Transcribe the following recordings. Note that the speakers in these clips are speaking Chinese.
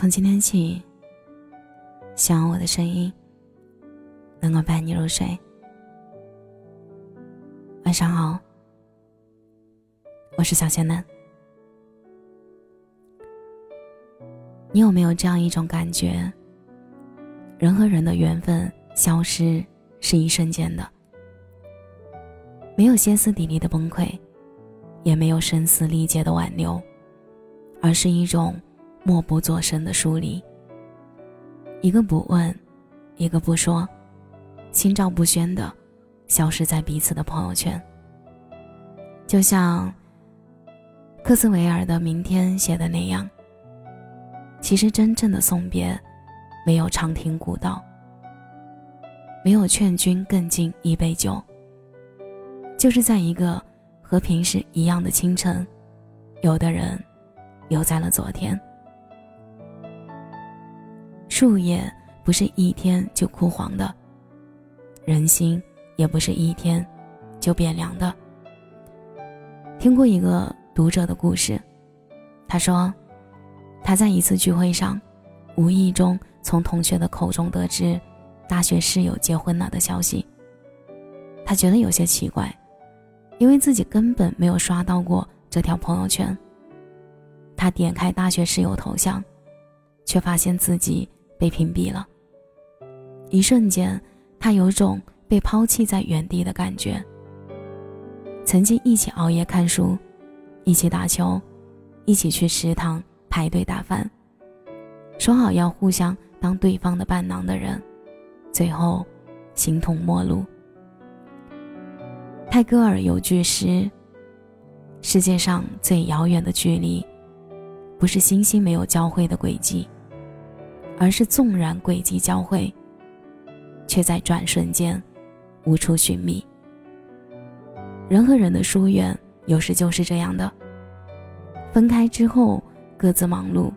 从今天起，希望我的声音能够伴你入睡。晚上好，我是小仙嫩。你有没有这样一种感觉？人和人的缘分消失是一瞬间的，没有歇斯底里的崩溃，也没有声嘶力竭的挽留，而是一种默不作声的疏离。一个不问，一个不说，心照不宣的消失在彼此的朋友圈。就像克斯维尔的《明天》写的那样。其实真正的送别，没有长亭古道，没有劝君更尽一杯酒。就是在一个和平时一样的清晨，有的人留在了昨天。树叶不是一天就枯黄的，人心也不是一天就变凉的。听过一个读者的故事，他说。他在一次聚会上，无意中从同学的口中得知大学室友结婚了的消息。他觉得有些奇怪，因为自己根本没有刷到过这条朋友圈。他点开大学室友头像，却发现自己被屏蔽了。一瞬间，他有种被抛弃在原地的感觉。曾经一起熬夜看书，一起打球，一起去食堂。排队打饭，说好要互相当对方的伴郎的人，最后形同陌路。泰戈尔有句诗：“世界上最遥远的距离，不是星星没有交汇的轨迹，而是纵然轨迹交汇，却在转瞬间无处寻觅。”人和人的疏远，有时就是这样的。分开之后。各自忙碌，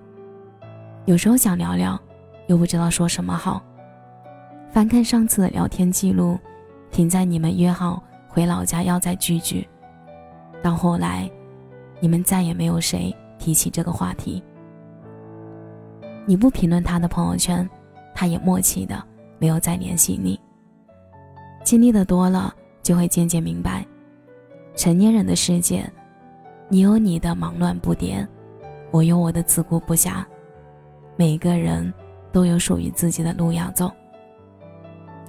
有时候想聊聊，又不知道说什么好。翻看上次的聊天记录，停在你们约好回老家要再聚聚，到后来，你们再也没有谁提起这个话题。你不评论他的朋友圈，他也默契的没有再联系你。经历的多了，就会渐渐明白，成年人的世界，你有你的忙乱不迭。我有我的自顾不暇，每个人都有属于自己的路要走。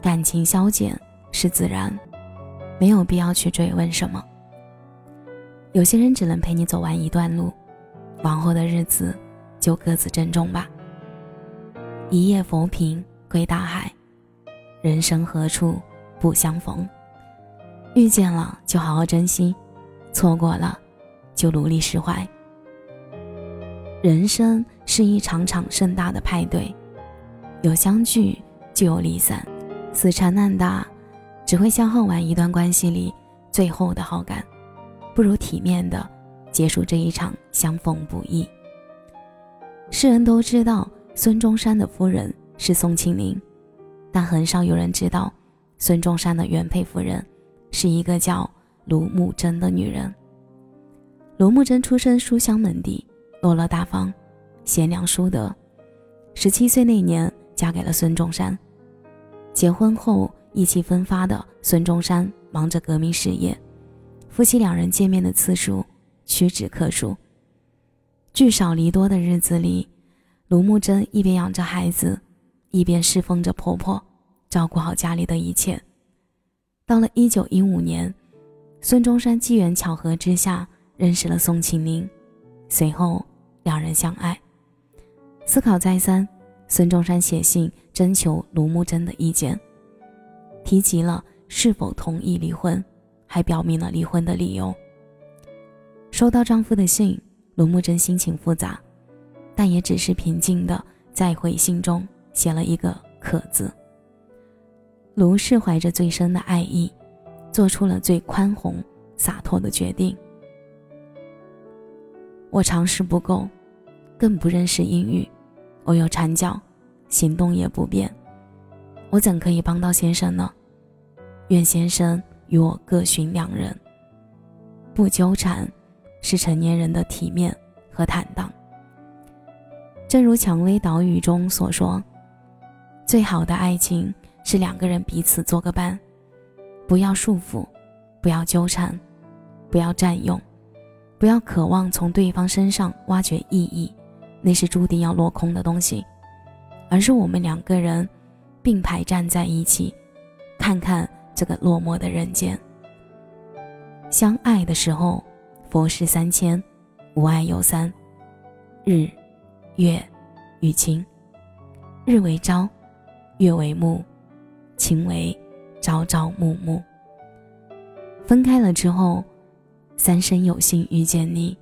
感情消减是自然，没有必要去追问什么。有些人只能陪你走完一段路，往后的日子就各自珍重吧。一夜浮萍归大海，人生何处不相逢？遇见了就好好珍惜，错过了就努力释怀。人生是一场场盛大的派对，有相聚就有离散，死缠烂打只会消耗完一段关系里最后的好感，不如体面的结束这一场相逢不易。世人都知道孙中山的夫人是宋庆龄，但很少有人知道孙中山的原配夫人是一个叫卢慕贞的女人。卢慕贞出身书香门第。落落大方，贤良淑德。十七岁那年，嫁给了孙中山。结婚后，意气风发的孙中山忙着革命事业，夫妻两人见面的次数屈指可数。聚少离多的日子里，卢慕贞一边养着孩子，一边侍奉着婆婆，照顾好家里的一切。到了一九一五年，孙中山机缘巧合之下认识了宋庆龄，随后。两人相爱，思考再三，孙中山写信征求卢慕贞的意见，提及了是否同意离婚，还表明了离婚的理由。收到丈夫的信，卢慕贞心情复杂，但也只是平静的在回信中写了一个“可”字。卢氏怀着最深的爱意，做出了最宽宏洒脱的决定。我常识不够，更不认识英语，我有缠脚，行动也不便，我怎可以帮到先生呢？愿先生与我各寻良人。不纠缠，是成年人的体面和坦荡。正如《蔷薇岛屿》中所说：“最好的爱情是两个人彼此做个伴，不要束缚，不要纠缠，不要占用，不要渴望从对方身上挖掘意义，那是注定要落空的东西。而是我们两个人并排站在一起，看看这个落寞的人间。相爱的时候，佛事三千，无爱有三，日。”月与晴，日为朝，月为暮，晴为朝朝暮暮。分开了之后，三生有幸遇见你，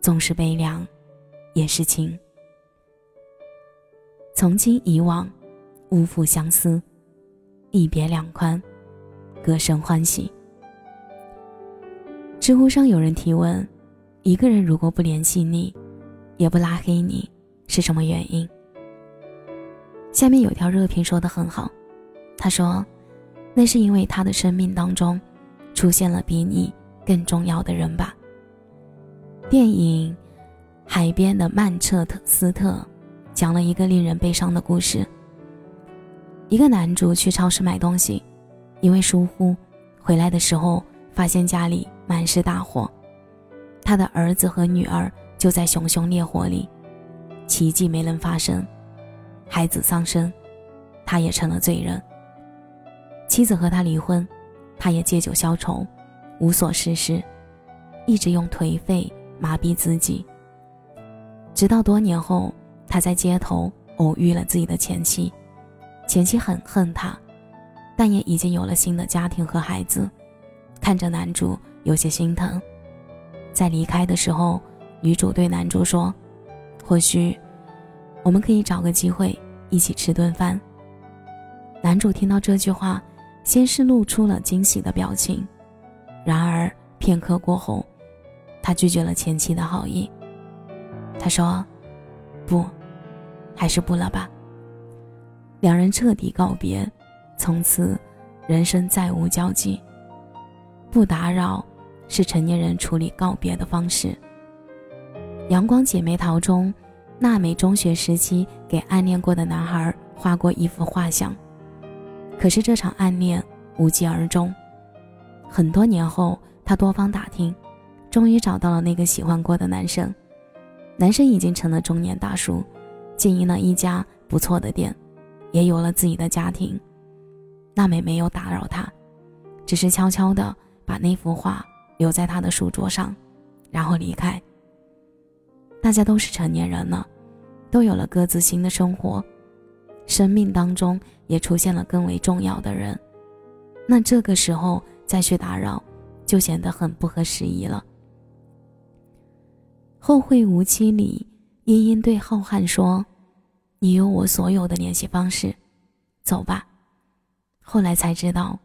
纵是悲凉，也是情。从今以往，无复相思，一别两宽，各生欢喜。知乎上有人提问：一个人如果不联系你？也不拉黑你，是什么原因？下面有条热评说的很好，他说：“那是因为他的生命当中出现了比你更重要的人吧。”电影《海边的曼彻斯特》讲了一个令人悲伤的故事。一个男主去超市买东西，因为疏忽，回来的时候发现家里满是大火，他的儿子和女儿。就在熊熊烈火里，奇迹没能发生，孩子丧生，他也成了罪人。妻子和他离婚，他也借酒消愁，无所事事，一直用颓废麻痹自己。直到多年后，他在街头偶遇了自己的前妻，前妻很恨他，但也已经有了新的家庭和孩子，看着男主有些心疼，在离开的时候。女主对男主说：“或许，我们可以找个机会一起吃顿饭。”男主听到这句话，先是露出了惊喜的表情，然而片刻过后，他拒绝了前妻的好意。他说：“不，还是不了吧。”两人彻底告别，从此人生再无交集。不打扰，是成年人处理告别的方式。《阳光姐妹淘》中，娜美中学时期给暗恋过的男孩画过一幅画像，可是这场暗恋无疾而终。很多年后，她多方打听，终于找到了那个喜欢过的男生。男生已经成了中年大叔，经营了一家不错的店，也有了自己的家庭。娜美没有打扰他，只是悄悄地把那幅画留在他的书桌上，然后离开。大家都是成年人了，都有了各自新的生活，生命当中也出现了更为重要的人，那这个时候再去打扰，就显得很不合时宜了。后会无期里，茵茵对浩瀚说：“你有我所有的联系方式，走吧。”后来才知道，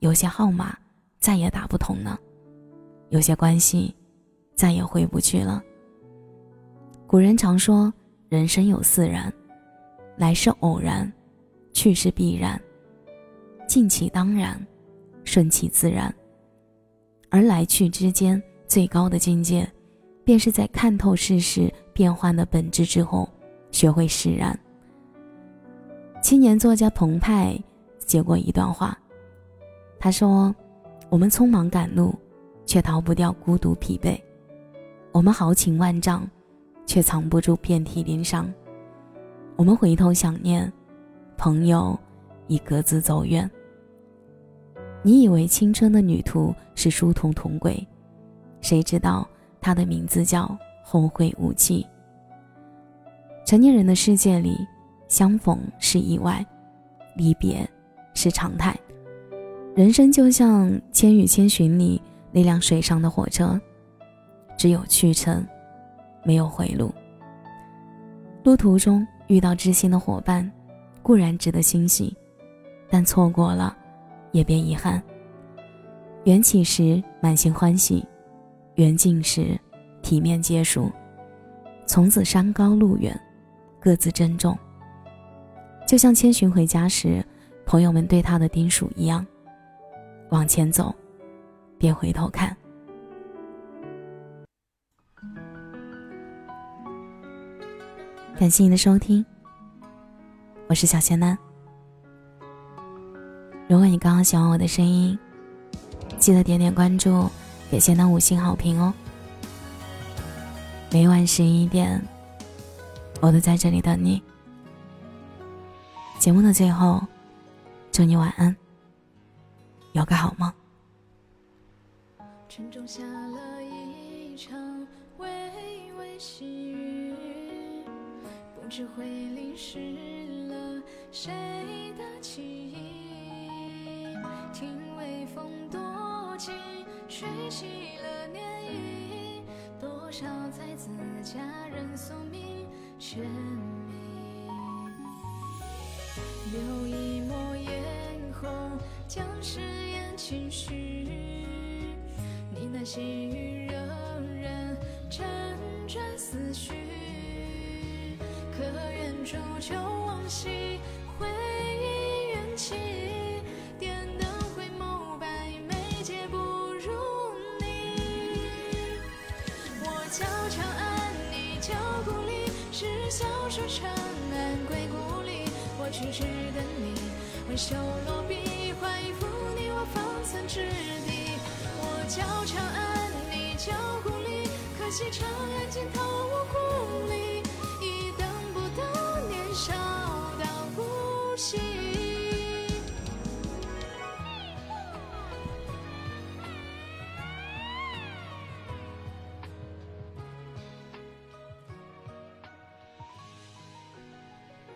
有些号码再也打不通了，有些关系再也回不去了。古人常说，人生有四然：来是偶然，去是必然，尽其当然，顺其自然。而来去之间最高的境界，便是在看透世事变幻的本质之后，学会释然。青年作家澎湃写过一段话，他说：“我们匆忙赶路，却逃不掉孤独疲惫；我们豪情万丈。”却藏不住遍体鳞伤。我们回头想念，朋友已各自走远。你以为青春的旅途是殊途同归，谁知道它的名字叫后会无期。成年人的世界里，相逢是意外，离别是常态。人生就像《千与千寻》里那辆水上的火车，只有去程。没有回路。路途中遇到知心的伙伴，固然值得欣喜，但错过了，也别遗憾。缘起时满心欢喜，缘尽时体面结束。从此山高路远，各自珍重。就像千寻回家时，朋友们对他的叮嘱一样：往前走，别回头看。感谢你的收听，我是小仙男。如果你刚好喜欢我的声音，记得点点关注，给仙男五星好评哦。每晚十一点，我都在这里等你。节目的最后，祝你晚安，有个好梦。城中下了一场微微细雨，不知会淋湿了谁的记忆。听微风多情，吹起了涟漪，多少才子佳人宿命沉迷。留一抹嫣红，将誓言轻许。你那细雨仍然辗转思绪，可愿煮酒往昔，回忆缘起。点灯回眸，百媚皆不如你。我叫长安，你叫故里，是小说长安归故里。我痴痴等你，挥手落笔，画一幅你我方寸之地。我叫长安，你叫故里，可惜长安尽头无故里。